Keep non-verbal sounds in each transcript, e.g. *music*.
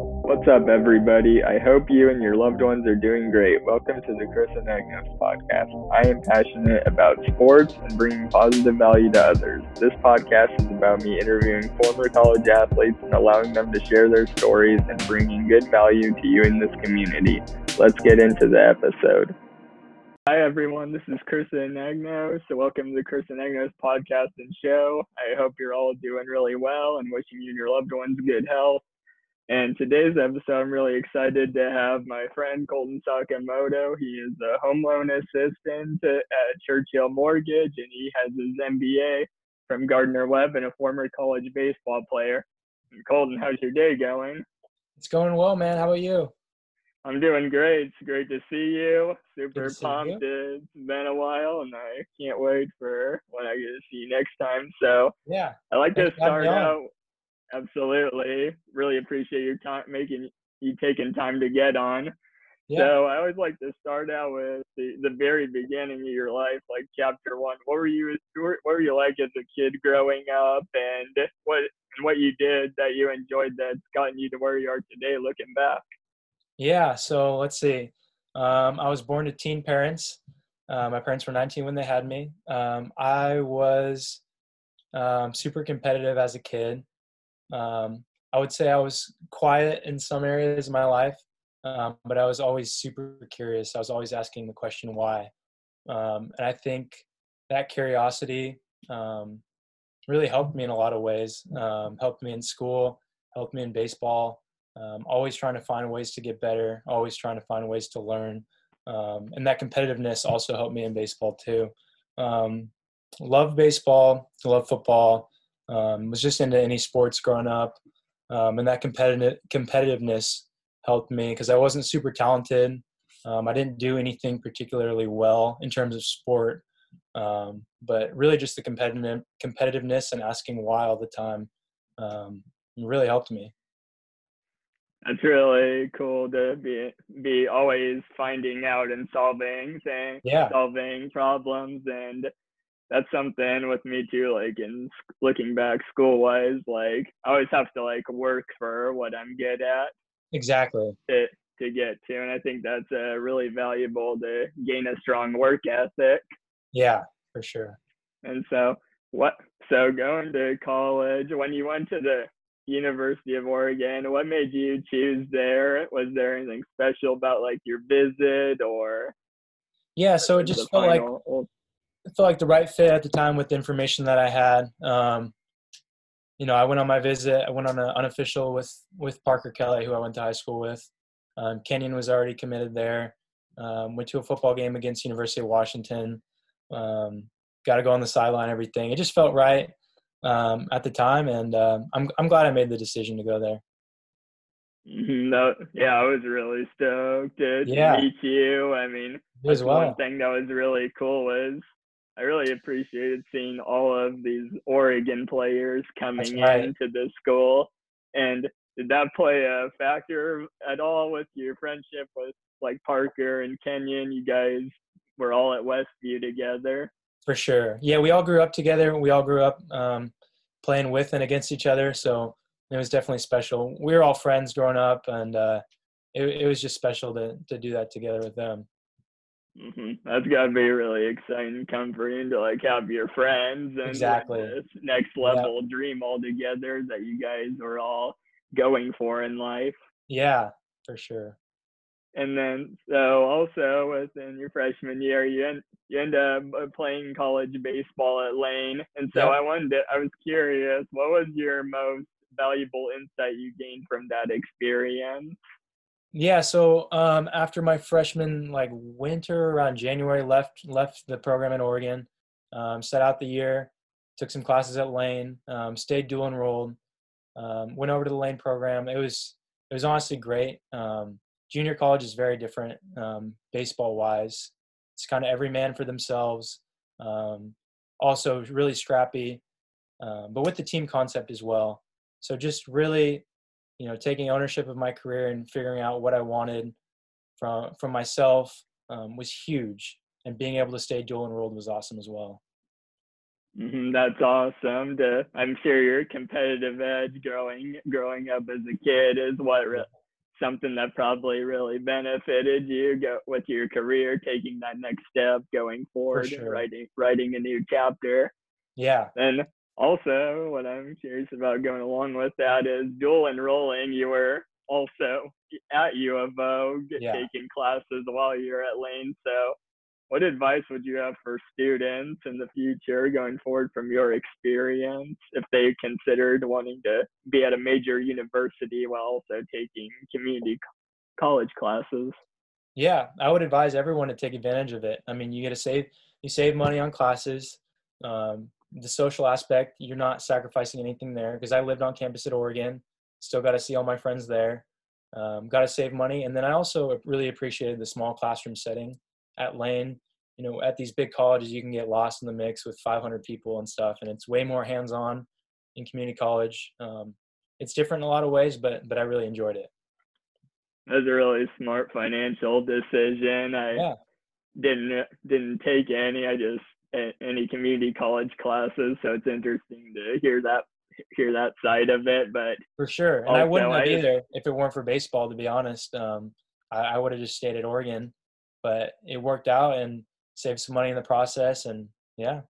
What's up, everybody? I hope you and your loved ones are doing great. Welcome to the Chris and Agnos podcast. I am passionate about sports and bringing positive value to others. This podcast is about me interviewing former college athletes and allowing them to share their stories and bringing good value to you in this community. Let's get into the episode. Hi, everyone. This is and Agnos. So, welcome to the and Agnos podcast and show. I hope you're all doing really well and wishing you and your loved ones good health. And today's episode, I'm really excited to have my friend Colton Sakamoto. He is a home loan assistant at Churchill Mortgage, and he has his MBA from Gardner Webb and a former college baseball player. And Colton, how's your day going? It's going well, man. How about you? I'm doing great. It's great to see you. Super pumped. You. It's been a while, and I can't wait for when I get to see you next time. So yeah, I like to start out Absolutely. Really appreciate your time making you taking time to get on. Yeah. So I always like to start out with the, the very beginning of your life, like chapter one. What were you what were you like as a kid growing up and what and what you did that you enjoyed that's gotten you to where you are today looking back? Yeah, so let's see. Um, I was born to teen parents. Uh, my parents were 19 when they had me. Um, I was um, super competitive as a kid. Um, I would say I was quiet in some areas of my life, um, but I was always super curious. I was always asking the question why. Um, and I think that curiosity um, really helped me in a lot of ways. Um, helped me in school, helped me in baseball. Um, always trying to find ways to get better. Always trying to find ways to learn. and that competitiveness also helped me in baseball too. love baseball. Love football. Um, was just into any sports growing up, um, and that competitive competitiveness helped me because I wasn't super talented. Um, I didn't do anything particularly well in terms of sport, um, but really just the competitive competitiveness and asking why all the time um, really helped me. That's really cool to be be always finding out and solving things, yeah. solving problems, and that's something with me too like in looking back school wise like i always have to like work for what i'm good at exactly. to, to get to and i think that's uh, really valuable to gain a strong work ethic. Yeah for sure. And so what so going to college when you went to the university of oregon what made you choose there? Was there anything special about like your visit or yeah so it just felt like I felt like the right fit at the time with the information that I had. Um, you know, I went on my visit. I went on an unofficial with with Parker Kelly, who I went to high school with. Um, Kenyon was already committed there. Um, went to a football game against University of Washington. Um, got to go on the sideline. Everything. It just felt right um, at the time, and uh, I'm I'm glad I made the decision to go there. Mm-hmm. No, yeah, I was really stoked to yeah. meet you. I mean, as well. one thing that was really cool was I really appreciated seeing all of these Oregon players coming right. into the school. And did that play a factor at all with your friendship with like Parker and Kenyon? You guys were all at Westview together. For sure. Yeah, we all grew up together. We all grew up um, playing with and against each other. So it was definitely special. We were all friends growing up, and uh, it, it was just special to, to do that together with them. Mm-hmm. That's gotta be really exciting, comforting to like have your friends and exactly this next level yep. dream all together that you guys are all going for in life. Yeah, for sure. And then, so also within your freshman year, you end you end up uh, playing college baseball at Lane, and so yep. I wanted to, I was curious, what was your most valuable insight you gained from that experience? Yeah, so um, after my freshman like winter around January, left left the program in Oregon, um, set out the year, took some classes at Lane, um, stayed dual enrolled, um, went over to the Lane program. It was it was honestly great. Um, junior college is very different um, baseball wise. It's kind of every man for themselves. also really scrappy, but with the team concept as well. So just really you know taking ownership of my career and figuring out what I wanted from from myself um, was huge, and being able to stay dual enrolled was awesome as well. Mm-hmm, that's awesome. To, I'm sure your competitive edge growing growing up as a kid is what re- something that probably really benefited you go, with your career, taking that next step, going forward, sure. and writing writing a new chapter. Yeah. And also, what I'm curious about going along with that is dual enrolling. You were also at U of O, Yeah. taking classes while you're at Lane. So, what advice would you have for students in the future going forward from your experience if they considered wanting to be at a major university while also taking community college classes? Yeah, I would advise everyone to take advantage of it. I mean, you get to save you save money on classes. Um, the social aspect, you're not sacrificing anything there because I lived on campus at Oregon. Still got to see all my friends there. Um, got to save money, and then I also really appreciated the small classroom setting at Lane. You know, at these big colleges, you can get lost in the mix with 500 people and stuff, and it's way more hands-on in community college. Um, it's different in a lot of ways, but but I really enjoyed it. That was a really smart financial decision. I Yeah. didn't didn't take any. I just any community college classes, so it's interesting to hear that hear that side of it. But For sure, and I wouldn't have I- either if it weren't for baseball. To be honest, um, I, I would have just stayed at Oregon, but it worked out and saved some money in the process. And yeah,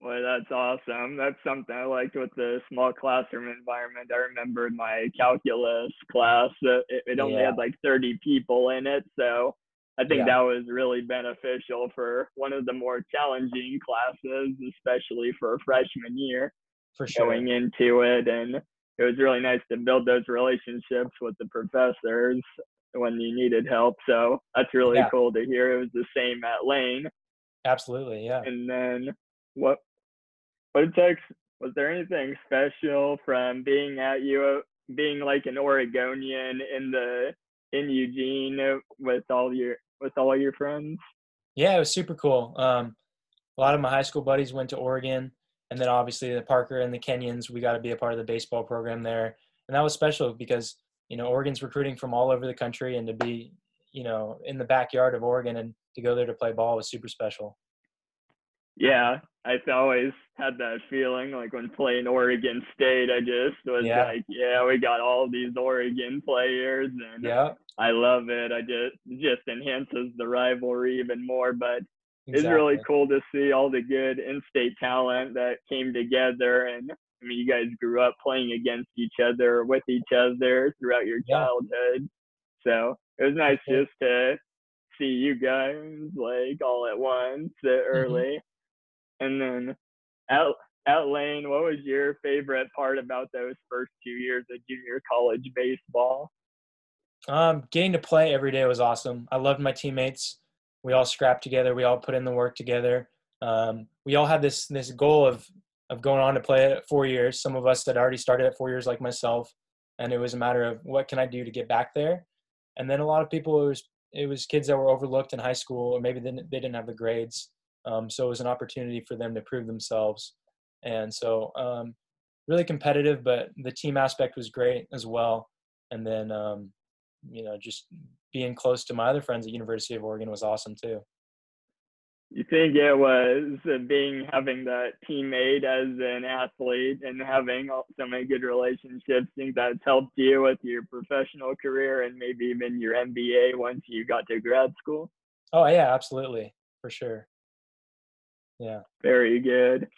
Well, that's awesome. That's something I liked with the small classroom environment. I remember my calculus class, uh, it, it only Yeah. had like 30 people in it. So I think Yeah. that was really beneficial for one of the more challenging classes, especially for a freshman year for sure. going into it. And it was really nice to build those relationships with the professors when you needed help. So that's really Yeah. cool to hear. It was the same at Lane. Absolutely, yeah. And then what what takes was there anything special from being at you being like an Oregonian in the in Eugene with all your with all your friends? Yeah, it was super cool. Um, a lot of my high school buddies went to Oregon, and then obviously the Parker and the Kenyons, we got to be a part of the baseball program there, and that was special because you know Oregon's recruiting from all over the country, and to be you know in the backyard of Oregon and to go there to play ball was super special. Yeah, I've always had that feeling like when playing Oregon State, I just was Yeah. like, yeah, we got all these Oregon players and Yeah, I love it. I just just enhances the rivalry even more, but exactly. it's really cool to see all the good in-state talent that came together and i mean you guys grew up playing against each other with each other throughout your Yeah. childhood so it was nice Yeah. just to see you guys like all at once uh, Mm-hmm. And then at, at lane what was your favorite part about those first two years of junior college baseball Um, getting to play every day was awesome. I loved my teammates. We all scrapped together. We all put in the work together. Um, we all had this this goal of of going on to play at four years. Some of us had already started at four years, like myself, and it was a matter of what can I do to get back there. And then a lot of people it was it was kids that were overlooked in high school, or maybe they didn't, they didn't have the grades. Um, so it was an opportunity for them to prove themselves. And so um, really competitive, but the team aspect was great as well. And then um, you know, just being close to my other friends at University of Oregon was awesome too. you think it was being having that teammate as an athlete and having so many good relationships think that's helped you with your professional career and maybe even your MBA once you got to grad school? Oh yeah, absolutely, for sure. Yeah, Very good.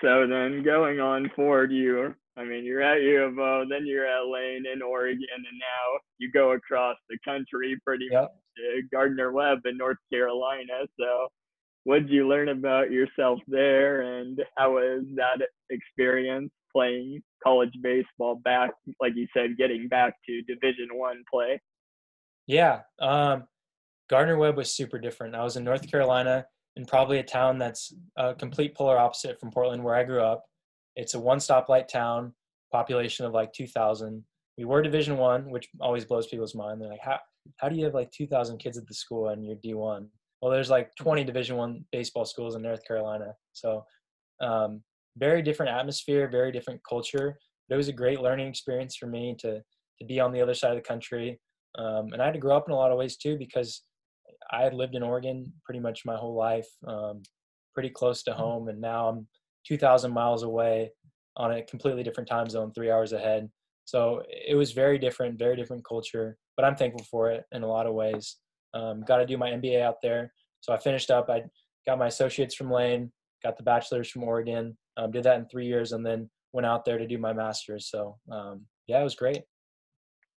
So then going on forward, you, I mean, you're at U of O, then you're at Lane in Oregon, and now you go across the country pretty Yep. much to Gardner Webb in North Carolina. So what did you learn about yourself there, and how was that experience playing college baseball back, like you said, getting back to Division One play? yeah. Um, Gardner Webb was super different. I was in North Carolina, in probably a town that's a complete polar opposite from Portland, where I grew up. It's a one stoplight town, population of like 2,000. We were Division One, which always blows people's mind. They're like, how how do you have like 2,000 kids at the school and you're D1? Well, there's like 20 Division One baseball schools in North Carolina, so um, very different atmosphere, very different culture. But it was a great learning experience for me to to be on the other side of the country, um, and I had to grow up in a lot of ways too because I had lived in Oregon pretty much my whole life. Um, pretty close to home, and now I'm 2,000 miles away on a completely different time zone, three hours ahead. So it was very different, very different culture, but I'm thankful for it in a lot of ways. Um, got to do my MBA out there. So I finished up. I got my associates from Lane, got the bachelor's from Oregon, um, did that in three years, and then went out there to do my master's. So um, yeah, it was great.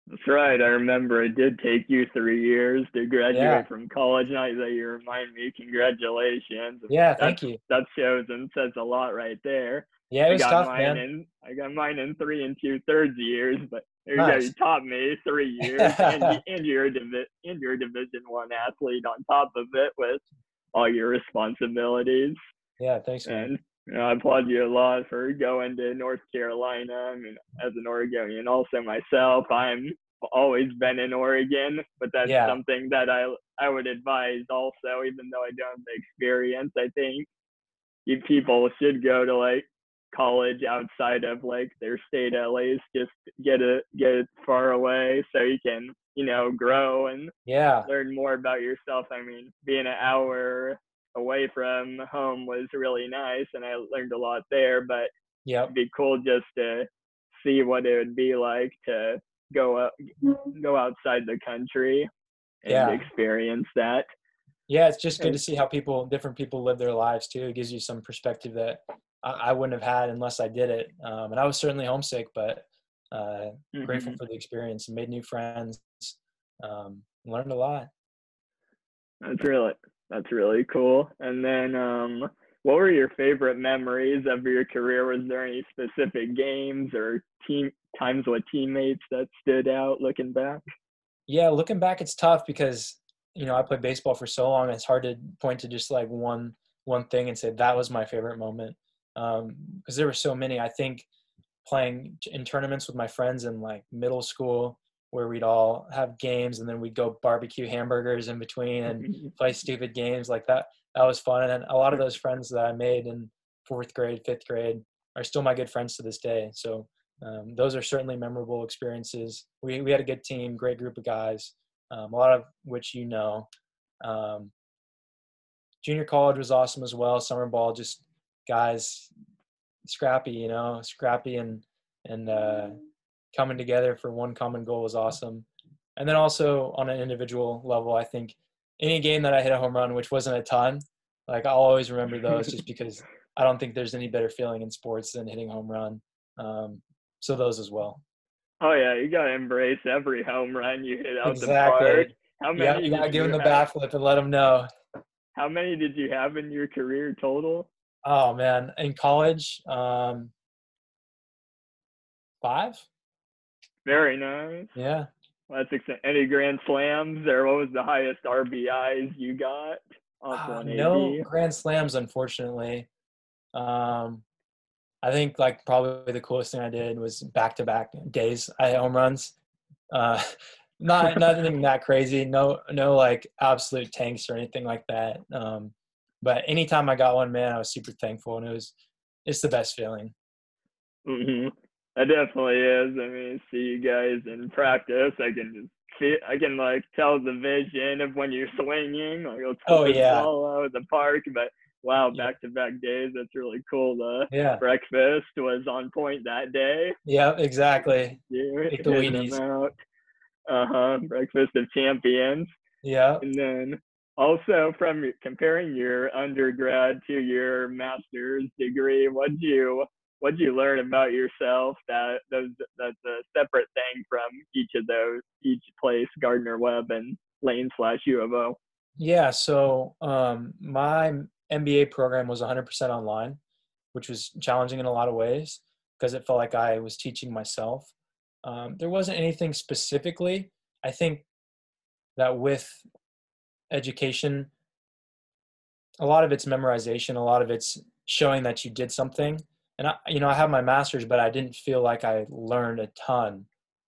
That's right. I remember it did take you three years to graduate yeah. from college. Now that you remind me, congratulations. Yeah, thank you. That shows and says a lot right there. Yeah, it was I got tough, mine man. In, I got mine in three and two thirds years, but there nice. you go. You taught me three years, *laughs* and, and you're a divi- and you're a Division One athlete on top of it with all your responsibilities. Yeah, thanks. Man. And you know, I applaud you a lot for going to North Carolina. I mean, as an Oregonian, also myself, I'm always been in Oregon, but that's yeah. something that I I would advise also, even though I don't have the experience. I think you people should go to like college outside of like their state at least just get it get it far away so you can you know grow and yeah learn more about yourself i mean being an hour away from home was really nice and i learned a lot there but yeah it'd be cool just to see what it would be like to go up go outside the country and yeah. experience that yeah it's just good to see how people different people live their lives too it gives you some perspective that I, I wouldn't have had unless I did it. Um, and I was certainly homesick, but uh, mm-hmm. grateful for the experience and made new friends. Um, learned a lot. That's really that's really cool. And then, um, what were your favorite memories of your career? Was there any specific games or team times with teammates that stood out looking back? Yeah, looking back, it's tough because you know I played baseball for so long. It's hard to point to just like one one thing and say that was my favorite moment because um, there were so many. I think playing in tournaments with my friends in like middle school where we'd all have games and then we'd go barbecue hamburgers in between and play stupid games like that. That was fun. And a lot of those friends that I made in fourth grade, fifth grade are still my good friends to this day. So um, those are certainly memorable experiences. We, we had a good team, great group of guys, um, a lot of which you know. Um, junior college was awesome as well. Summer ball just guys scrappy, you know, scrappy and and uh, coming together for one common goal was awesome. And then also on an individual level, I think any game that I hit a home run, which wasn't a ton, like I'll always remember those just because I don't think there's any better feeling in sports than hitting home run. Um, so those as well. Oh yeah, you gotta embrace every home run you hit out exactly. the park. How many? Yeah, you gotta give them the bat flip and let them know. How many did you have in your career total? Oh man, in college, um, five. Very nice. Yeah. That's any grand slams or what was the highest RBIs you got? Uh, no grand slams, unfortunately. Um, I think like probably the coolest thing I did was back to back days. I hit home runs. Uh, *laughs* not nothing that crazy. No, no like absolute tanks or anything like that. Um, but anytime I got one, man, I was super thankful, and it was it's the best feeling. Mhm. It definitely is. I mean, see you guys in practice. I can just see. I can like tell the vision of when you're swinging. Like, oh yeah, of the park. But wow, back to back days. That's really cool. The yeah. breakfast was on point that day. Yeah, exactly. Yeah, the Wheaties. Uh huh. Breakfast of champions. Yeah. And then also from comparing your undergrad to your master's degree what'd you what'd you learn about yourself that those that's a separate thing from each of those each place gardner webb and lane slash u of o? Yeah so um, my mba program was 100% online which was challenging in a lot of ways because it felt like i was teaching myself. Um, there wasn't anything specifically. I think that with education a lot of it's memorization a lot of it's showing that you did something and i you know i have my master's but i didn't feel like i learned a ton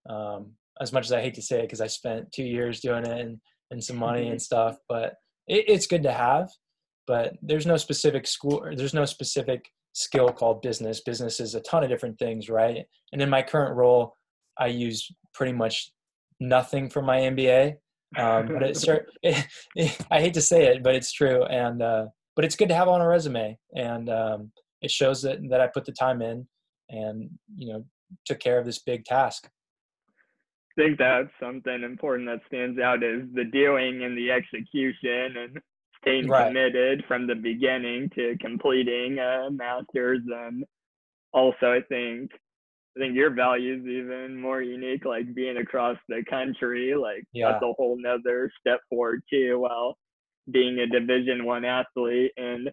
um, as much as i hate to say it because i spent two years doing it and, and some money and stuff but it, it's good to have. But there's no specific school there's no specific skill called business. Business is a ton of different things right? And in my current role i use pretty much nothing from my mba um, but it's it, it, *laughs* *laughs* I hate to say it, but it's true. And uh, but it's good to have on a resume, and um, it shows that that I put the time in, and you know, took care of this big task. I think that's something important that stands out is the doing and the execution and staying right. committed from the beginning to completing a master's and also I think I think your value is even more unique, like being across the country, like yeah. that's a whole nother step forward too. While being a Division One athlete, and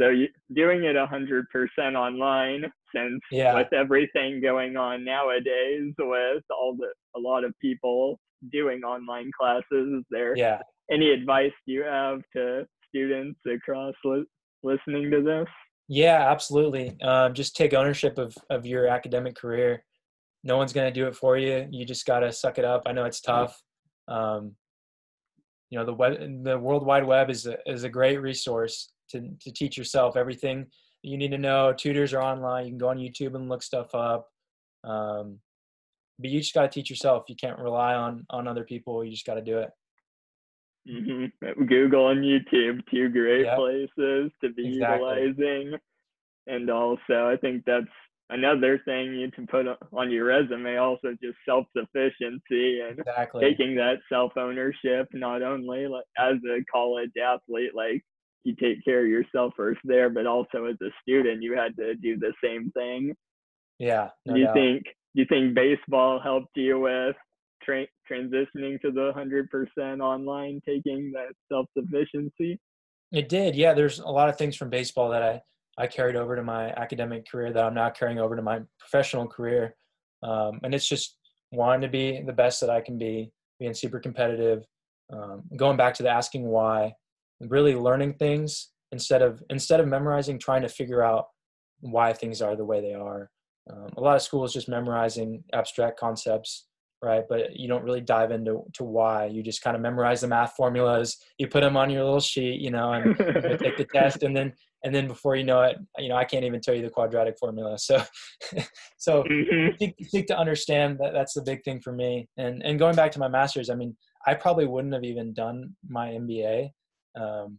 so you, doing it a hundred percent online, since yeah. with everything going on nowadays, with all the a lot of people doing online classes, is there yeah. any advice you have to students across li- listening to this? Yeah, absolutely. Um, just take ownership of of your academic career. No one's going to do it for you. You just got to suck it up. I know it's tough. Um, you know, the web, the World Wide Web is a, is a great resource to to teach yourself everything you need to know. Tutors are online. You can go on YouTube and look stuff up. Um, but you just got to teach yourself. You can't rely on on other people. You just got to do it. Mm-hmm. *laughs* Google and YouTube, two great yep. places to be exactly. utilizing. And also, I think that's another thing you can put on your resume. Also, just self sufficiency and exactly. taking that self ownership. Not only like, as a college athlete, like you take care of yourself first there, but also as a student, you had to do the same thing. Yeah. No do you doubt. think? Do you think baseball helped you with tra- transitioning to the 100% online, taking that self sufficiency? It did. Yeah, there's a lot of things from baseball that I, I carried over to my academic career that I'm now carrying over to my professional career. Um, and it's just wanting to be the best that I can be, being super competitive, um, going back to the asking why, really learning things instead of instead of memorizing, trying to figure out why things are the way they are. Um, a lot of schools just memorizing abstract concepts right? But you don't really dive into to why. You just kind of memorize the math formulas. You put them on your little sheet, you know, and you take the test, and then and then before you know it, you know, I can't even tell you the quadratic formula. *laughs* So, so mm-hmm. seek, seek to understand that that's the big thing for me. And and going back to my master's, I mean, I probably wouldn't have even done my MBA um,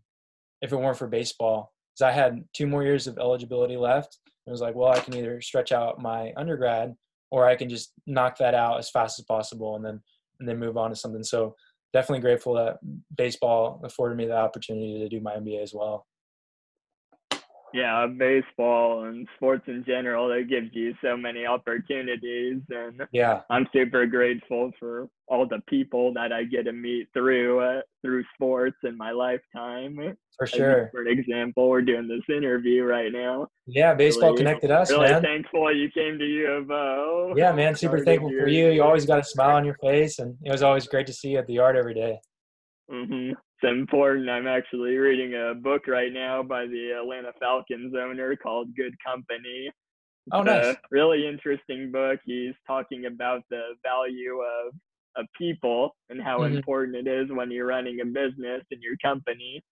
if it weren't for baseball, because I had two more years of eligibility left. It was like, well, I can either stretch out my undergrad or I can just knock that out as fast as possible and then and then move on to something. So definitely grateful that baseball afforded me the opportunity to do my MBA as well yeah, baseball and sports in general, that gives you so many opportunities. And yeah, I'm super grateful for all the people that I get to meet through uh, through sports in my lifetime. For sure. For example, we're doing this interview right now. Yeah, baseball really, connected us, really man. thankful you came to U of O. Yeah, man, super thankful for you. You always got a smile on your face, and it was always great to see you at the yard every day. Mm-hmm important. I'm actually reading a book right now by the Atlanta Falcons owner called Good Company. Oh, nice. really interesting book. He's talking about the value of of people and how mm-hmm. important it is when you're running a business and your company.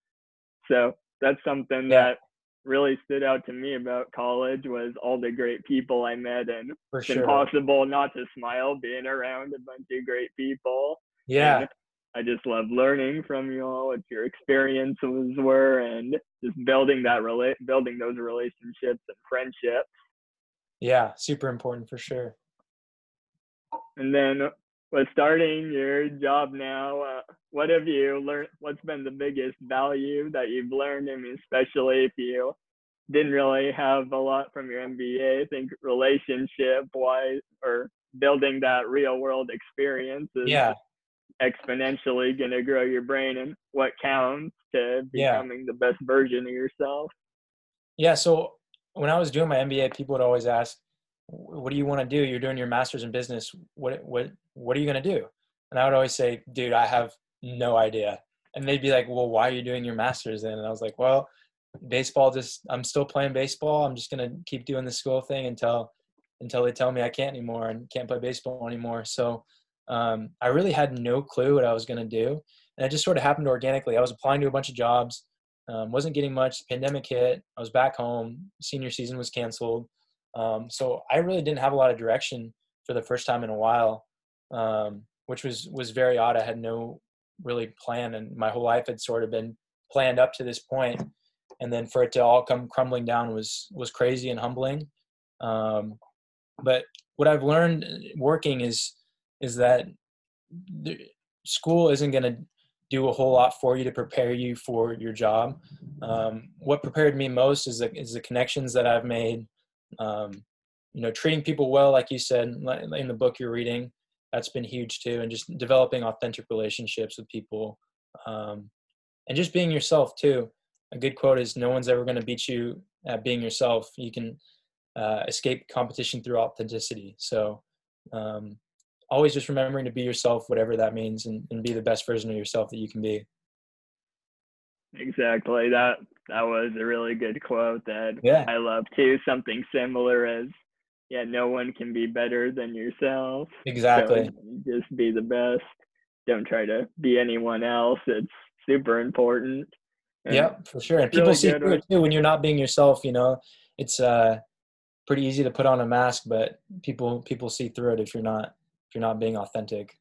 So that's something yeah. that really stood out to me about college was all the great people I met and For it's sure. impossible not to smile being around a bunch of great people. Yeah. And I just love learning from you all what your experiences were and just building that rela- building those relationships and friendships. Yeah, super important for sure. And then with starting your job now, uh, what have you learned? What's been the biggest value that you've learned? I mean, especially if you didn't really have a lot from your MBA, I think relationship wise or building that real world experience is yeah exponentially going to grow your brain and what counts to becoming yeah. the best version of yourself. Yeah. So when I was doing my MBA, people would always ask, "What do you want to do? You're doing your master's in business. What what what are you going to do?" And I would always say, "Dude, I have no idea." And they'd be like, "Well, why are you doing your master's then?" And I was like, "Well, baseball. Just I'm still playing baseball. I'm just going to keep doing the school thing until until they tell me I can't anymore and can't play baseball anymore." So um, I really had no clue what I was going to do. And it just sort of happened organically. I was applying to a bunch of jobs, um, wasn't getting much. Pandemic hit. I was back home. Senior season was canceled. Um, so I really didn't have a lot of direction for the first time in a while, um, which was was very odd. I had no really plan, and my whole life had sort of been planned up to this point. and then for it to all come crumbling down was was crazy and humbling. Um, but what I've learned working is is that school isn't going to do a whole lot for you to prepare you for your job. Um, what prepared me most is the, is the connections that I've made. Um, you know, treating people well, like you said in the book you're reading, that's been huge too, and just developing authentic relationships with people, um, and just being yourself too. A good quote is, "No one's ever going to beat you at being yourself. You can uh, escape competition through authenticity." So, um, always just remembering to be yourself, whatever that means, and, and be the best version of yourself that you can be. Exactly. That that was a really good quote that yeah. I love too. Something similar as yeah, no one can be better than yourself. Exactly. So just be the best. Don't try to be anyone else. It's super important. And yeah, for sure. And people really see through it too when you're not being yourself, you know. It's uh pretty easy to put on a mask, but people people see through it if you're not if you're not being authentic.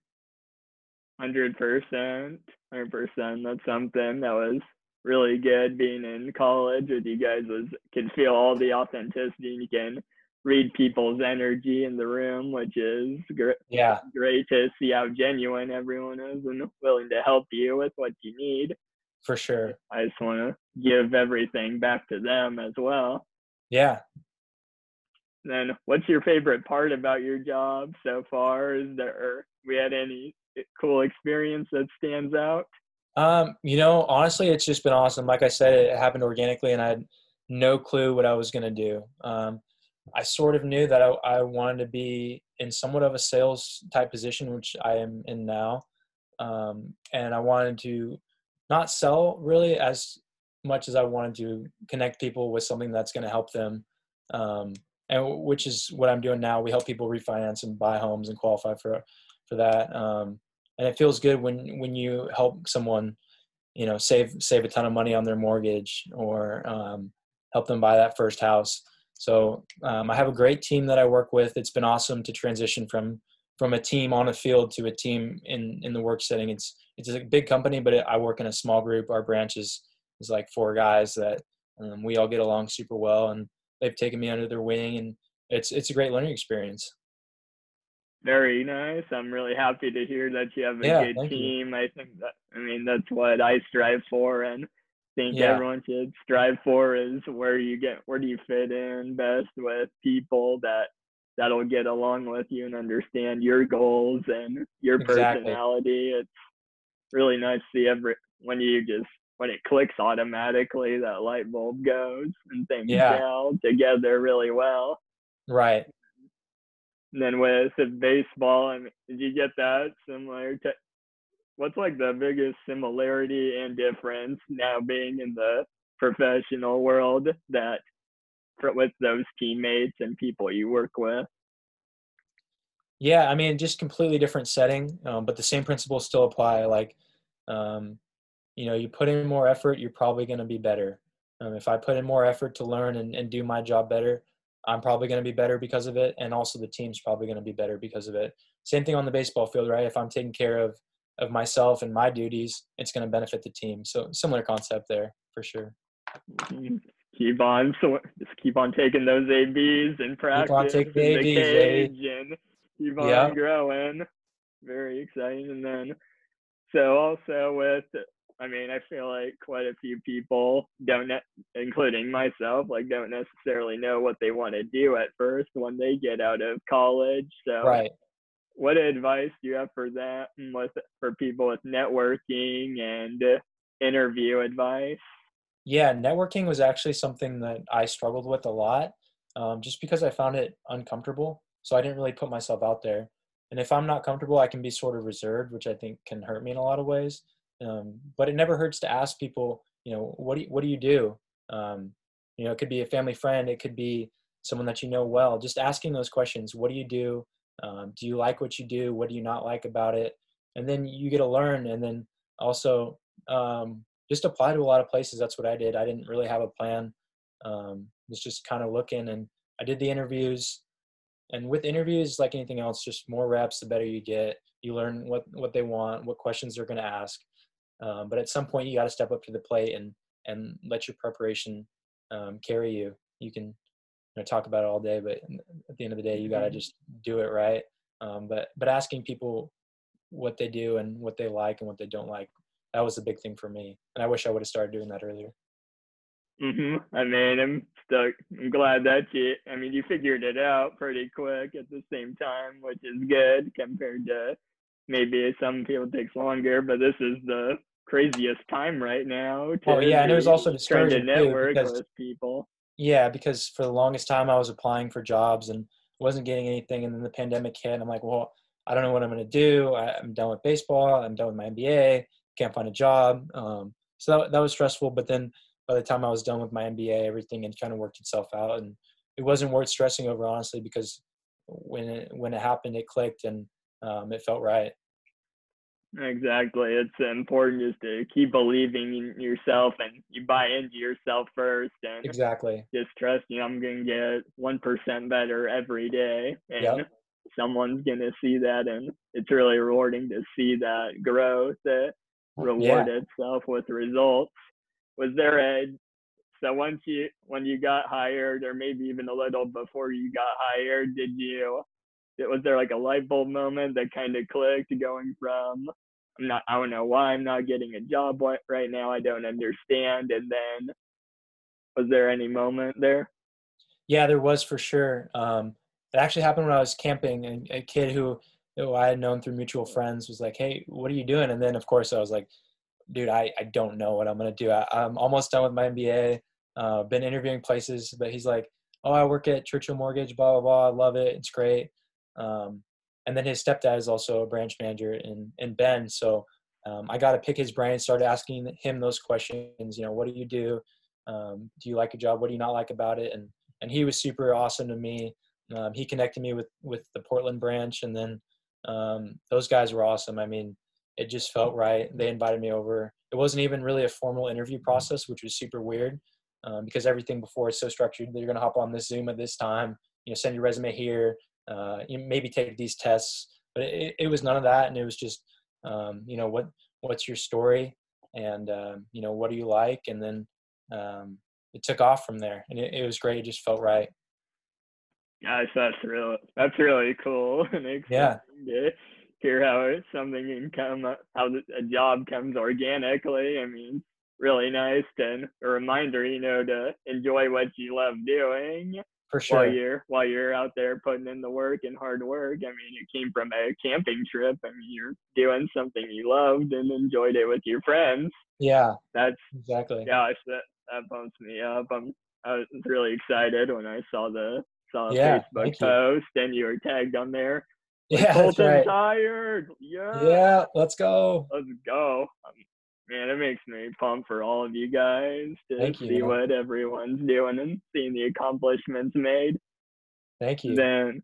Hundred percent, hundred percent. That's something that was really good being in college with you guys. Was can feel all the authenticity. and You can read people's energy in the room, which is great. Yeah, great to see how genuine everyone is and willing to help you with what you need. For sure. I just want to give everything back to them as well. Yeah, then what's your favorite part about your job so far? Is there we had any cool experience that stands out? Um, you know, honestly, it's just been awesome. Like I said, it happened organically, and I had no clue what I was going to do. Um, I sort of knew that I, I, wanted to be in somewhat of a sales type position, which I am in now, um, and I wanted to not sell really as much as I wanted to connect people with something that's going to help them um, and which is what I'm doing now. We help people refinance and buy homes and qualify for for that. Um, and it feels good when when you help someone, you know, save save a ton of money on their mortgage or um, help them buy that first house. So um, I have a great team that I work with. It's been awesome to transition from from a team on a field to a team in in the work setting. It's it's a big company, but it, I work in a small group. Our branch is is like four guys that um, we all get along super well and they've taken me under their wing, and it's it's a great learning experience. Very nice. I'm really happy to hear that you have a yeah, good team. You. I think that I mean that's what I strive for, and think yeah. everyone should strive for is where you get where do you fit in best with people that that'll get along with you and understand your goals and your exactly. personality. It's really nice to see every when you just when it clicks automatically, that light bulb goes and things yeah. gel together really well. Right. And then with the baseball, I mean, did you get that similar to what's like the biggest similarity and difference now being in the professional world that with those teammates and people you work with? Yeah, I mean, just completely different setting, um, but the same principles still apply. Like, um, you know you put in more effort you're probably going to be better. Um, if i put in more effort to learn and, and do my job better i'm probably going to be better because of it and also the team's probably going to be better because of it. Same thing on the baseball field right? If i'm taking care of of myself and my duties it's going to benefit the team. So similar concept there for sure. Mm-hmm. keep on so just keep on taking those ABs and practice keep on taking the ABs, cage and keep on growing. Very exciting. And then so also with I mean, I feel like quite a few people don't, including myself, like don't necessarily know what they want to do at first when they get out of college. So, right. What advice do you have for that and with for people with networking and interview advice? Yeah, networking was actually something that I struggled with a lot, um, just because I found it uncomfortable. So I didn't really put myself out there. And if I'm not comfortable, I can be sort of reserved, which I think can hurt me in a lot of ways. Um, but it never hurts to ask people, you know, what do you, what do you do? Um, you know, it could be a family friend, it could be someone that you know well. Just asking those questions. What do you do? Um, do you like what you do? What do you not like about it? And then you get to learn. And then also um, just apply to a lot of places. That's what I did. I didn't really have a plan. Um, was just kind of looking, and I did the interviews. And with interviews, like anything else, just more reps, the better you get. You learn what what they want, what questions they're going to ask. Um, but at some point, you got to step up to the plate and and let your preparation um, carry you. You can you know, talk about it all day, but at the end of the day, you got to mm-hmm. just do it right. Um, but but asking people what they do and what they like and what they don't like, that was a big thing for me. And I wish I would have started doing that earlier. Mhm. I mean, I'm stuck. I'm glad that you. I mean, you figured it out pretty quick at the same time, which is good compared to maybe some people takes longer. But this is the craziest time right now. oh yeah, and it was also discouraging to network because, with people. Yeah, because for the longest time I was applying for jobs and wasn't getting anything, and then the pandemic hit. And I'm like, well, I don't know what I'm going to do. I, am done with baseball. I'm done with my MBA. Can't find a job. Um, so that, that was stressful. But then by the time I was done with my MBA, everything had kind of worked itself out, and it wasn't worth stressing over honestly because when it when it happened, it clicked and um, it felt right. Exactly. It's important just to keep believing in yourself and you buy into yourself first and exactly just trust you know, I'm gonna get one percent better every day and yep. someone's gonna see that and it's really rewarding to see that growth that uh, reward yeah. itself with results was there a so once you when you got hired or maybe even a little before you got hired did you was there like a light bulb moment that kind of clicked going from i'm not i don't know why i'm not getting a job right now i don't understand and then was there any moment there yeah there was for sure um it actually happened when i was camping and a kid who who i had known through mutual friends was like hey what are you doing and then of course i was like dude, I, I don't know what I'm to do. I, am almost done with my MBA. Uh, been interviewing places, but he's like, oh, I work at Churchill Mortgage, blah, blah, blah. I love it. It's great. Um, and then his stepdad is also a branch manager in, in Bend. So um, I got to pick his brain, started asking him those questions, you know, what do you do? Um, do you like a job? What do you not like about it? And, and he was super awesome to me. Um, he connected me with, with the Portland branch and then um, those guys were awesome. I mean, it just felt right. They invited me over. It wasn't even really a formal interview process, which was super weird um, because everything before is so structured. They're going to hop on this Zoom at this time. You know, send your resume here. Uh, you maybe take these tests, but it, it was none of that. And it was just, um, you know, what what's your story, and um, you know, what do you like, and then um, it took off from there, and it, it was great. It just felt right. Gosh, that's real. That's really cool *laughs* and exciting yeah hear how something can come, how a job comes organically. I mean, really nice and a reminder, you know, to enjoy what you love doing. For sure. While you're while you're out there putting in the work and hard work. I mean, it came from a camping trip. I mean, you're doing something you loved and enjoyed it with your friends. Yeah. That's exactly. Gosh, that that bumps me up. I'm I was really excited when I saw the saw a yeah, Facebook post and you were tagged on there. Yeah, that's right. tired. Yeah. Yeah, let's go. Let's go. Um, man, it makes me pumped for all of you guys to Thank see you, what everyone's doing and seeing the accomplishments made. Thank you. Then,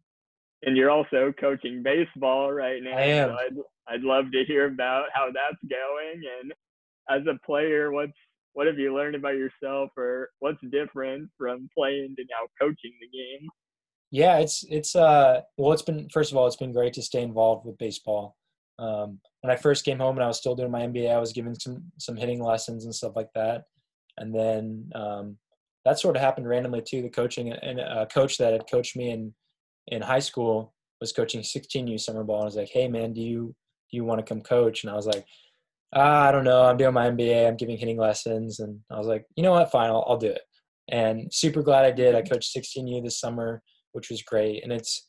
and you're also coaching baseball right now. I am. So I'd, I'd love to hear about how that's going. And as a player, what's what have you learned about yourself, or what's different from playing to now coaching the game? Yeah, it's it's uh well, it's been first of all, it's been great to stay involved with baseball. Um, when I first came home and I was still doing my MBA, I was giving some some hitting lessons and stuff like that, and then um, that sort of happened randomly too. The coaching and a coach that had coached me in in high school was coaching 16U summer ball, and was like, "Hey, man, do you do you want to come coach?" And I was like, ah, "I don't know. I'm doing my MBA. I'm giving hitting lessons," and I was like, "You know what? Fine, I'll, I'll do it." And super glad I did. I coached 16U this summer which was great. And it's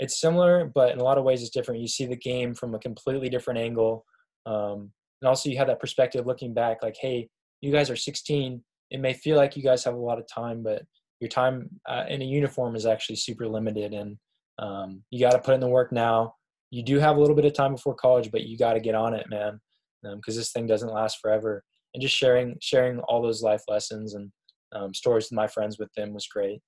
it's similar, but in a lot of ways it's different. You see the game from a completely different angle, um, and also you have that perspective looking back, like, hey, you guys are 16. It may feel like you guys have a lot of time, but your time uh, in a uniform is actually super limited, and um, you got to put in the work now. You do have a little bit of time before college, but you got to get on it, man, because um, this thing doesn't last forever. And just sharing sharing all those life lessons and um, stories with my friends with them was great.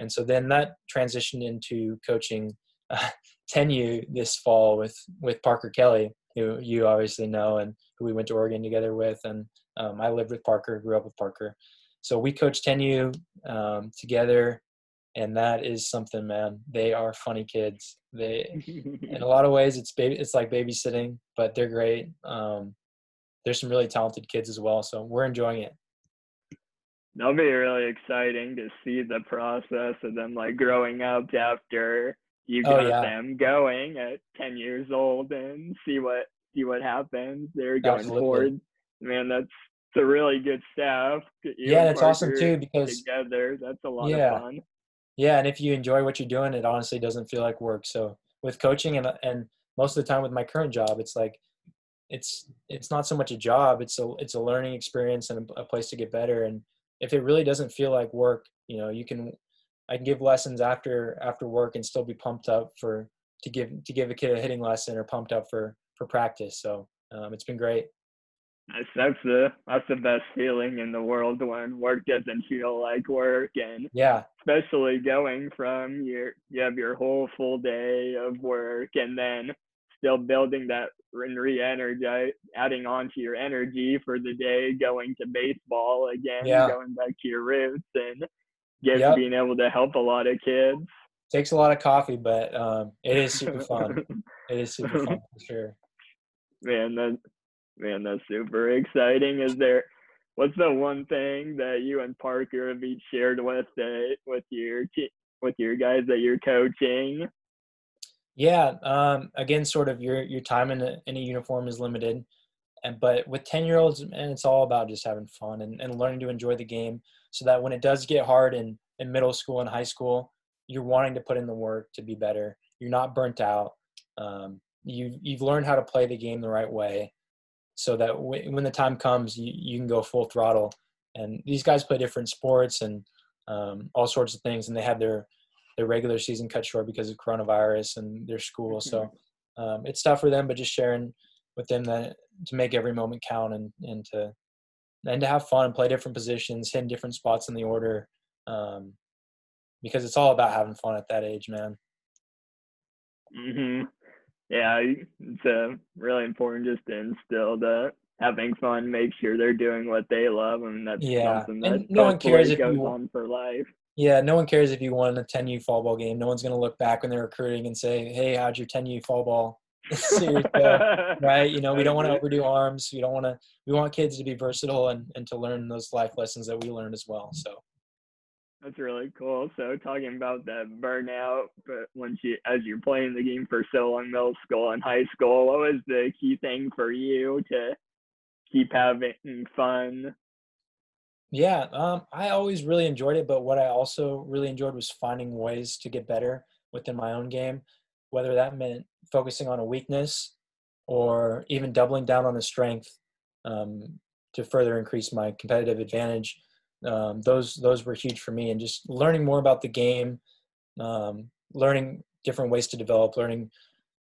And so then that transitioned into coaching *laughs* uh, 10U this fall with, with Parker Kelly, who you obviously know and who we went to Oregon together with. And um, I lived with Parker, grew up with Parker. So we coached 10U um, together. And that is something, man. They are funny kids. They, in a *laughs* lot of ways, it's baby, it's like babysitting, but they're great. Um, there's some really talented kids as well, so we're enjoying it. that'll be really exciting to see the process of them like growing up after you Oh got yeah, them going at 10 years old and see what see what happens. They're going absolutely. forward. Man, that's it's a really good staff. Yeah, and awesome too because together. That's a lot of yeah, fun. yeah, and if you enjoy what you're doing, it honestly doesn't feel like work. So with coaching and and most of the time with my current job, it's like it's it's not so much a job; it's a it's a learning experience and a, a place to get better. And if it really doesn't feel like work, you know, you can I can give lessons after after work and still be pumped up for to give to give a kid a hitting lesson or pumped up for for practice. So um, it's been great. That's that's the that's the best feeling in the world when work doesn't feel like work and Yeah, especially going from your you have your whole full day of work and then still building that and re-energize adding on to your energy for the day going to baseball again yeah, going back to your roots and get yep. being able to help a lot of kids Takes a lot of coffee, but um, it is super *laughs* fun. It is super fun for sure. man that man that's super exciting is there what's the one thing that you and parker have each shared with the with your with your guys that you're coaching Yeah, um, again, sort of your your time in a, in a uniform is limited, and but with ten year olds, and it's all about just having fun and, and learning to enjoy the game, so that when it does get hard in in middle school and high school, you're wanting to put in the work to be better. You're not burnt out. Um, you you've learned how to play the game the right way, so that w- when the time comes, you, you can go full throttle. And these guys play different sports and um, all sorts of things, and they have their their regular season cut short because of coronavirus and their school. So um, it's tough for them, but just sharing with them that to make every moment count and and to and to have fun, and play different positions, hit in different spots in the order, um, because it's all about having fun at that age, man. hmm Yeah, it's uh, really important just to instill the having fun, make sure they're doing what they love, and that's Yeah, something that and no one cares if goes you on for life. Yeah, no one cares if you won a 10U fall ball game. No one's going to look back when they're recruiting and say, "Hey, how'd your 10U fall ball series go?" Right? You know, we don't want to *laughs* overdo arms. We don't want to. We want kids to be versatile and and to learn those life lessons that we learned as well. So That's really cool. So talking about that burnout, but once you as you're playing the game for so long, middle school and high school, what was the key thing for you to keep having fun? yeah, um, I always really enjoyed it. But what I also really enjoyed was finding ways to get better within my own game, whether that meant focusing on a weakness or even doubling down on a strength um, to further increase my competitive advantage. Um, those those were huge for me, and just learning more about the game, um, learning different ways to develop, learning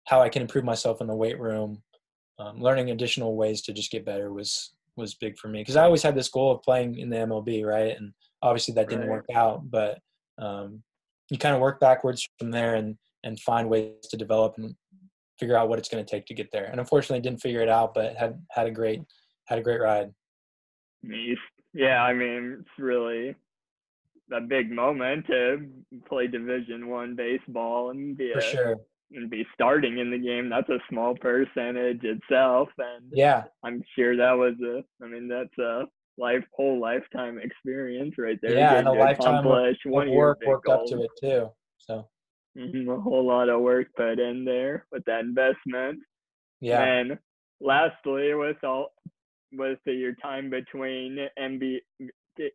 how I can improve myself in the weight room, um, learning additional ways to just get better was was big for me because I always had this goal of playing in the MLB, right? And obviously that didn't Right. work out, but um, you kind of work backwards from there and and find ways to develop and figure out what it's going to take to get there. And unfortunately, didn't figure it out, but had had a great had a great ride. Nice. Yeah, I mean, it's really a big moment to play Division One baseball and be For a sure. and be starting in the game. That's a small percentage itself, and Yeah. I'm sure that was a. I mean, that's a life whole lifetime experience right there. Yeah, and a lifetime of, one of work worked up to it too. So Mhm, A whole lot of work put in there with that investment. yeah. And lastly, with all with your time between MB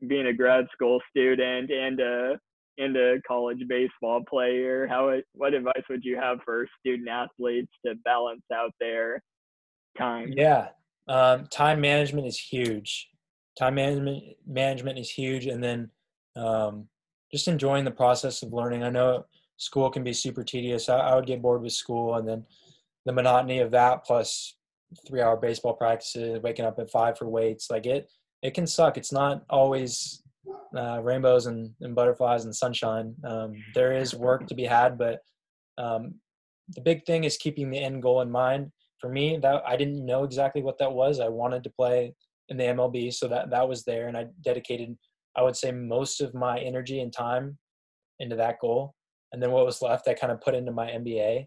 being a grad school student and a and a college baseball player, how what advice would you have for student athletes to balance out their time? Yeah. Um, time management is huge. Time management management is huge, and then um, just enjoying the process of learning. I know school can be super tedious. I, I would get bored with school, and then the monotony of that plus three hour baseball practices, waking up at five for weights, like it it can suck. It's not always uh, rainbows and, and butterflies and sunshine. Um, there is work to be had, but um, the big thing is keeping the end goal in mind for me that i didn't know exactly what that was i wanted to play in the mlb so that that was there and i dedicated i would say most of my energy and time into that goal and then what was left i kind of put into my mba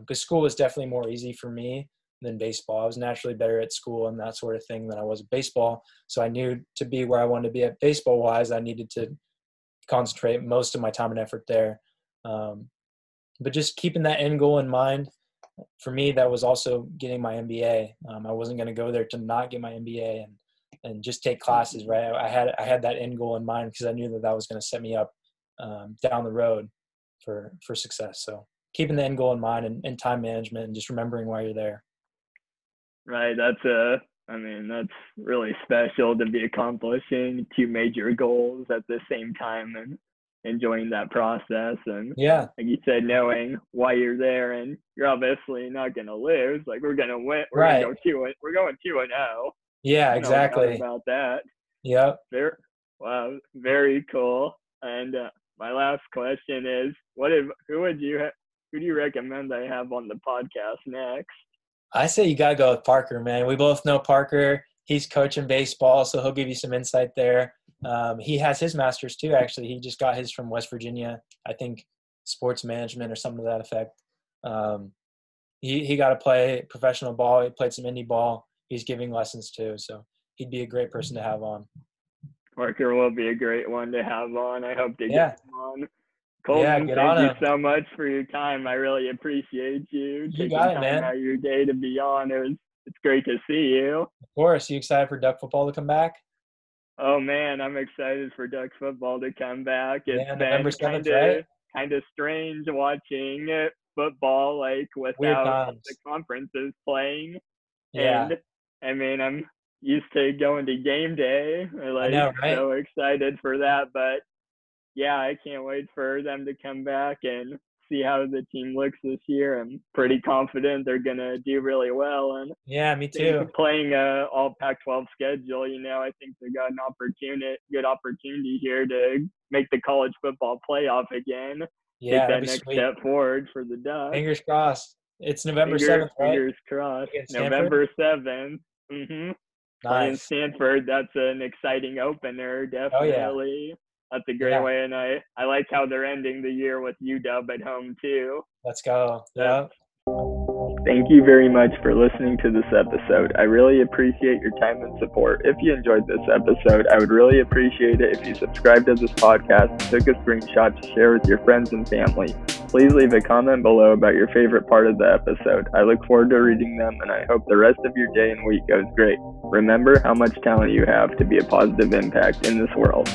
because school was definitely more easy for me than baseball. I was naturally better at school and that sort of thing than I was at baseball. So I knew to be where I wanted to be at baseball wise, I needed to concentrate most of my time and effort there. Um, but just keeping that end goal in mind, for me, that was also getting my MBA. Um, I wasn't going to go there to not get my MBA and and just take classes. Right, I had I had that end goal in mind because I knew that that was going to set me up um, down the road for for success. So keeping the end goal in mind and, and time management and just remembering why you're there. Right. That's a. I mean, that's really special to be accomplishing two major goals at the same time and enjoying that process. And yeah, like you said, knowing why you're there and you're obviously not gonna lose. Like we're gonna win. We're right. gonna go two. We're going two and zero. Oh. Yeah, exactly. About that. Yep. Very wow. Very cool. And uh, my last question is, what if who would you ha- who do you recommend I have on the podcast next? I say you gotta go with Parker, man. We both know Parker. He's coaching baseball, so he'll give you some insight there. Um, he has his master's too. Actually, he just got his from West Virginia. I think sports management or something to that effect. Um, he he got to play professional ball. He played some indie ball. He's giving lessons too, so he'd be a great person to have on. Parker will be a great one to have on. I hope to yeah. get him on. Colton, yeah, thank you him. so much for your time. I really appreciate you, you taking got it, time man. out of your day to be on. It was it's great to see you. Of course, you excited for Duck football to come back? Oh man, I'm excited for Ducks football to come back. It's yeah, been seventh, kinda, right? Kind of strange watching football like without the conferences playing. Yeah. And I mean, I'm used to going to game day. Like, know, right? so excited for that. But yeah, I can't wait for them to come back and see how the team looks this year. I'm pretty confident they're gonna do really well. And yeah, me too. Playing a all Pac-12 schedule, you know, I think they got an opportunity, good opportunity here to make the college football playoff again. Yeah, take that next sweet. step forward for the Ducks. Fingers crossed. It's November seventh, right? Fingers crossed. November seventh. Mm-hmm. Nice. Stanford, that's an exciting opener, Oh, yeah. definitely. That's a great Yeah. way, and I I like how they're ending the year with UW at home too. Let's go. Yeah. Thank you very much for listening to this episode. I really appreciate your time and support. If you enjoyed this episode, I would really appreciate it if you subscribed to this podcast and took a screenshot to share with your friends and family. Please leave a comment below about your favorite part of the episode. I look forward to reading them and I hope the rest of your day and week goes great. Remember how much talent you have to be a positive impact in this world.